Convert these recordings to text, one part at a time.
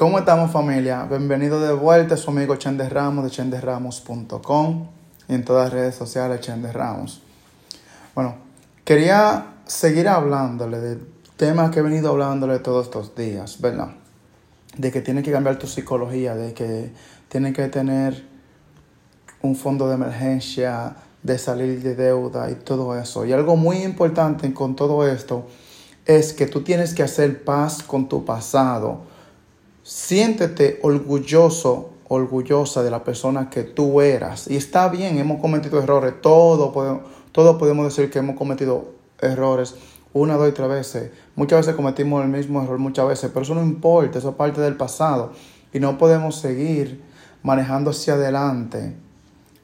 ¿Cómo estamos familia? Bienvenido de vuelta su amigo Chen Ramos de chenderramos.com y en todas las redes sociales Chen Ramos. Bueno, quería seguir hablándole del tema que he venido hablándole todos estos días, ¿verdad? De que tiene que cambiar tu psicología, de que tiene que tener un fondo de emergencia, de salir de deuda y todo eso. Y algo muy importante con todo esto es que tú tienes que hacer paz con tu pasado Siéntete orgulloso, orgullosa de la persona que tú eras. Y está bien, hemos cometido errores. Todos podemos, podemos decir que hemos cometido errores una, dos y tres veces. Muchas veces cometimos el mismo error, muchas veces, pero eso no importa, eso es parte del pasado. Y no podemos seguir manejando hacia adelante,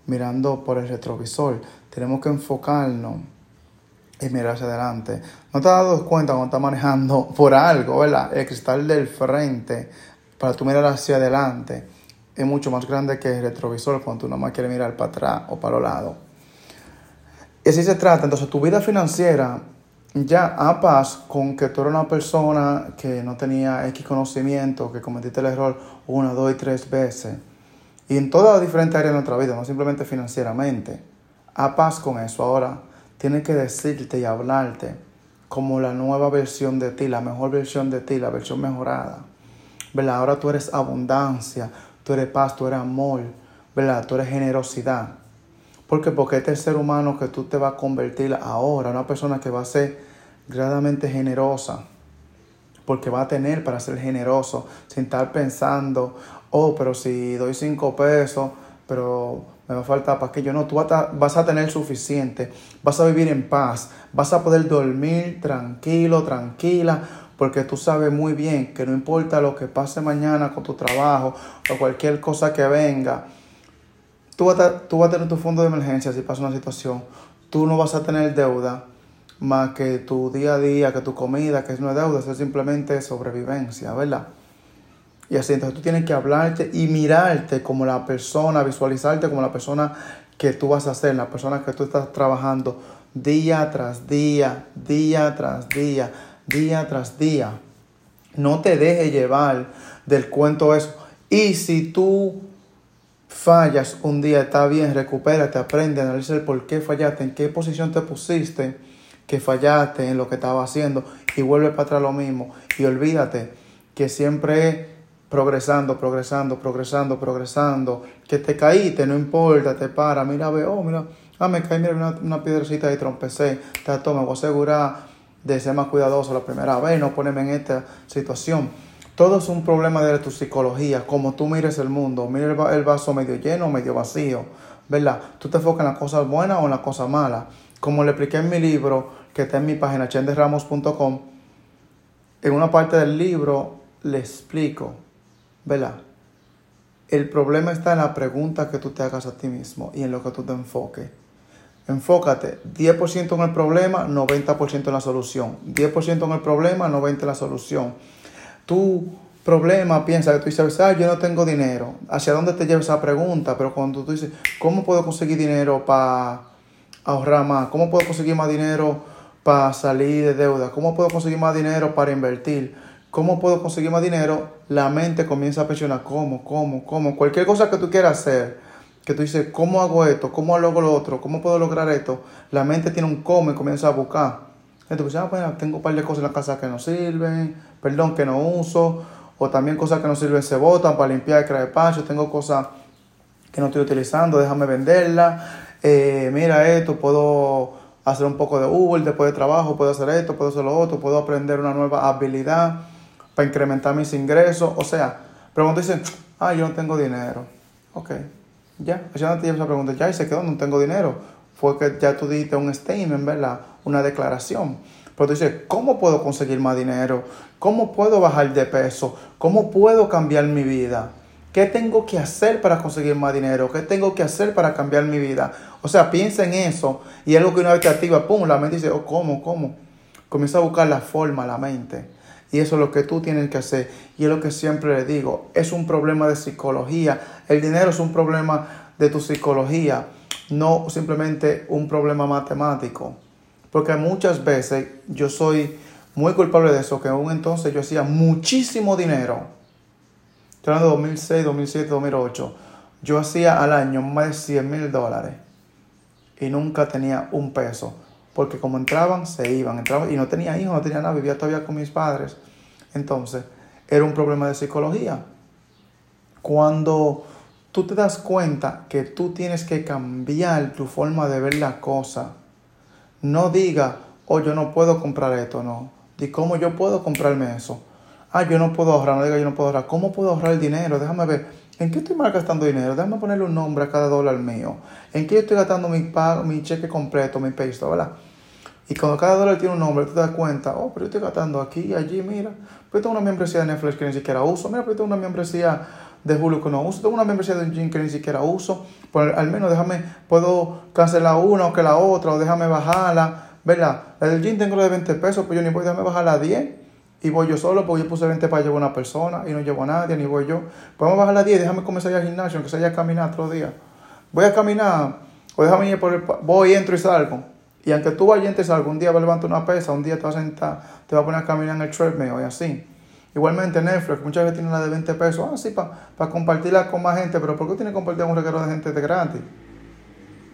mirando por el retrovisor. Tenemos que enfocarnos y mirar hacia adelante. ¿No te has dado cuenta cuando estás manejando por algo, ¿verdad? El cristal del frente para tú mirar hacia adelante es mucho más grande que el retrovisor cuando tú nomás quieres mirar para atrás o para los lados. Y así se trata. Entonces, tu vida financiera ya a paz con que tú eres una persona que no tenía X conocimiento, que cometiste el error una, dos y tres veces. Y en todas las diferentes áreas de nuestra vida, no simplemente financieramente. A paz con eso. Ahora, tienes que decirte y hablarte como la nueva versión de ti, la mejor versión de ti, la versión mejorada. ¿Verdad? Ahora tú eres abundancia, tú eres paz, tú eres amor, ¿verdad? Tú eres generosidad. ¿Por qué? Porque este ser humano que tú te vas a convertir ahora, una persona que va a ser gradualmente generosa, porque va a tener para ser generoso, sin estar pensando, oh, pero si doy cinco pesos, pero me va a faltar para que yo no, tú vas a tener suficiente, vas a vivir en paz, vas a poder dormir tranquilo, tranquila, porque tú sabes muy bien que no importa lo que pase mañana con tu trabajo o cualquier cosa que venga, tú vas a, tú vas a tener tu fondo de emergencia si pasa una situación, tú no vas a tener deuda más que tu día a día, que tu comida, que no es deuda, es simplemente sobrevivencia, ¿verdad? Y así, entonces tú tienes que hablarte y mirarte como la persona, visualizarte como la persona que tú vas a ser, la persona que tú estás trabajando día tras día, día tras día día tras día. No te deje llevar del cuento eso. Y si tú fallas un día, está bien, recupérate, aprende, analiza el por qué fallaste, en qué posición te pusiste, que fallaste en lo que estaba haciendo y vuelve para atrás lo mismo. Y olvídate que siempre progresando, progresando, progresando, progresando, que te caíste, no importa, te para, mira, ve, oh, mira, ah, me caí, mira, una, una piedrecita y trompecé, te toma, voy a asegurar de ser más cuidadoso la primera vez, no ponerme en esta situación. Todo es un problema de tu psicología, como tú mires el mundo, mira el vaso medio lleno medio vacío, ¿verdad? Tú te enfocas en las cosas buenas o en las cosas malas. Como le expliqué en mi libro, que está en mi página chenderramos.com, en una parte del libro le explico, ¿verdad? El problema está en la pregunta que tú te hagas a ti mismo y en lo que tú te enfoques. Enfócate 10% en el problema, 90% en la solución. 10% en el problema, 90% en la solución. Tu problema piensa que tú dices, ah, yo no tengo dinero. ¿Hacia dónde te lleva esa pregunta? Pero cuando tú dices, ¿cómo puedo conseguir dinero para ahorrar más? ¿Cómo puedo conseguir más dinero para salir de deuda? ¿Cómo puedo conseguir más dinero para invertir? ¿Cómo puedo conseguir más dinero? La mente comienza a presionar, ¿cómo, cómo, cómo? Cualquier cosa que tú quieras hacer que tú dices, ¿cómo hago esto? ¿Cómo hago lo otro? ¿Cómo puedo lograr esto? La mente tiene un cómo y comienza a buscar. Entonces, ah, pues, tengo un par de cosas en la casa que no sirven, perdón, que no uso, o también cosas que no sirven se botan para limpiar el espacio, tengo cosas que no estoy utilizando, déjame venderla. Eh, mira esto, puedo hacer un poco de Uber después de trabajo, puedo hacer esto, puedo hacer lo otro, puedo aprender una nueva habilidad para incrementar mis ingresos. O sea, pero cuando dicen, ah, yo no tengo dinero, ok, ya, ya te esa pregunta, ya y se quedó, no tengo dinero. Fue que ya tú dijiste un statement, ¿verdad? Una declaración. Pero tú dices, ¿cómo puedo conseguir más dinero? ¿Cómo puedo bajar de peso? ¿Cómo puedo cambiar mi vida? ¿Qué tengo que hacer para conseguir más dinero? ¿Qué tengo que hacer para cambiar mi vida? O sea, piensa en eso y es algo que una vez te activa, pum, la mente dice, oh, ¿cómo? ¿Cómo? Comienza a buscar la forma, la mente. Y eso es lo que tú tienes que hacer. Y es lo que siempre le digo. Es un problema de psicología. El dinero es un problema de tu psicología, no simplemente un problema matemático. Porque muchas veces yo soy muy culpable de eso, que aún entonces yo hacía muchísimo dinero. estoy hablando de 2006, 2007, 2008, yo hacía al año más de 100 mil dólares y nunca tenía un peso. Porque como entraban, se iban. Entraban, y no tenía hijos, no tenía nada, vivía todavía con mis padres. Entonces, era un problema de psicología. Cuando tú te das cuenta que tú tienes que cambiar tu forma de ver la cosa, no diga, oh, yo no puedo comprar esto, no. Di cómo yo puedo comprarme eso. Ah, yo no puedo ahorrar, no diga yo no puedo ahorrar. ¿Cómo puedo ahorrar el dinero? Déjame ver. ¿En qué estoy mal gastando dinero? Déjame ponerle un nombre a cada dólar mío. ¿En qué yo estoy gastando mi, pago, mi cheque completo, mi peso, verdad? Y cuando cada dólar tiene un nombre, tú te das cuenta, oh, pero yo estoy gastando aquí allí, mira. Pero tengo una membresía de Netflix que ni siquiera uso. Mira, pero tengo una membresía de Hulu que no uso. Tengo una membresía de Gym que ni siquiera uso. Pues al menos déjame, puedo cancelar una o que la otra, o déjame bajarla, ¿verdad? La del Gym tengo la de 20 pesos, pues yo ni voy, déjame bajarla a 10 y voy yo solo porque yo puse 20 para llevar a una persona y no llevo a nadie, ni voy yo. Podemos bajar a 10, déjame comenzar ya al gimnasio, aunque sea a caminar otro día. Voy a caminar, o déjame ir por el... Voy, entro y salgo. Y aunque tú vayas y entres algún día vas a levantar una pesa, un día te vas a sentar, te vas a poner a caminar en el treadmill y así. Igualmente Netflix, muchas veces tiene una de 20 pesos, ah, sí, para compartirla con más gente, pero ¿por qué tiene que compartir un regalo de gente de gratis?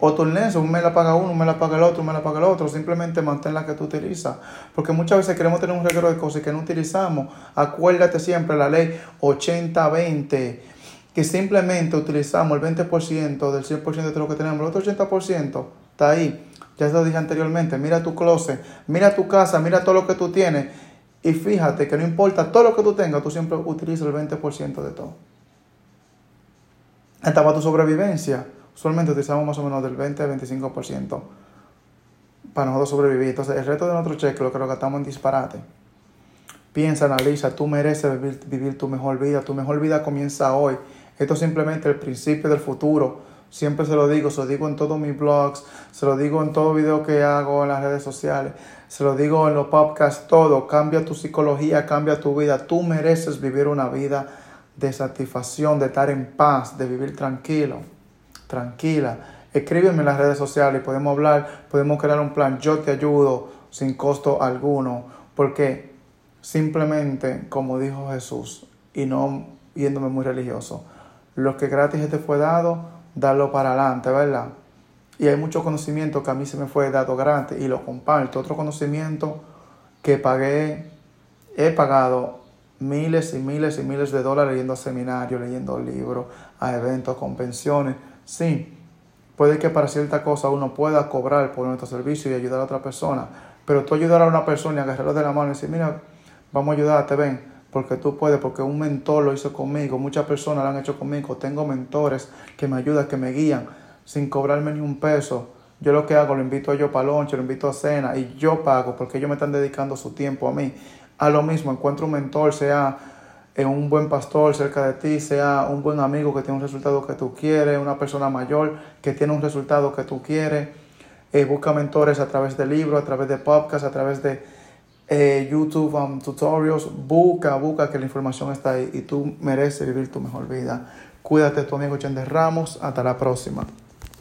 O torneos, un me la paga uno, un me la paga el otro, me la paga el otro. Simplemente mantén la que tú utilizas. Porque muchas veces queremos tener un regalo de cosas que no utilizamos. Acuérdate siempre la ley 80-20, que simplemente utilizamos el 20% del 100% de lo que tenemos. El otro 80% está ahí. Ya se lo dije anteriormente. Mira tu closet, mira tu casa, mira todo lo que tú tienes. Y fíjate que no importa todo lo que tú tengas, tú siempre utilizas el 20% de todo. Esta va tu sobrevivencia usualmente utilizamos más o menos del 20 al 25% para nosotros sobrevivir. Entonces, el resto de nuestro cheque lo que lo gastamos en disparate. Piensa, analiza, tú mereces vivir, tu mejor vida. Tu mejor vida comienza hoy. Esto es simplemente el principio del futuro. Siempre se lo digo, se lo digo en todos mis blogs, se lo digo en todo video que hago en las redes sociales, se lo digo en los podcasts, todo. Cambia tu psicología, cambia tu vida. Tú mereces vivir una vida de satisfacción, de estar en paz, de vivir tranquilo tranquila. Escríbeme en las redes sociales, podemos hablar, podemos crear un plan. Yo te ayudo sin costo alguno, porque simplemente, como dijo Jesús, y no yéndome muy religioso, lo que gratis te fue dado, darlo para adelante, ¿verdad? Y hay mucho conocimiento que a mí se me fue dado gratis y lo comparto. Otro conocimiento que pagué, he pagado miles y miles y miles de dólares leyendo seminarios, leyendo libros, a eventos, convenciones Sí, puede que para cierta cosa uno pueda cobrar por nuestro servicio y ayudar a otra persona, pero tú ayudar a una persona y agarrarlo de la mano y decir, mira, vamos a ayudarte, ven, porque tú puedes, porque un mentor lo hizo conmigo, muchas personas lo han hecho conmigo, tengo mentores que me ayudan, que me guían, sin cobrarme ni un peso. Yo lo que hago, lo invito a yo para lonche, lo invito a cena y yo pago porque ellos me están dedicando su tiempo a mí. A lo mismo, encuentro un mentor, sea un buen pastor cerca de ti, sea un buen amigo que tiene un resultado que tú quieres, una persona mayor que tiene un resultado que tú quieres. Eh, busca mentores a través de libros, a través de podcasts, a través de eh, YouTube um, tutorials. Busca, busca que la información está ahí y tú mereces vivir tu mejor vida. Cuídate, tu amigo Chender Ramos. Hasta la próxima.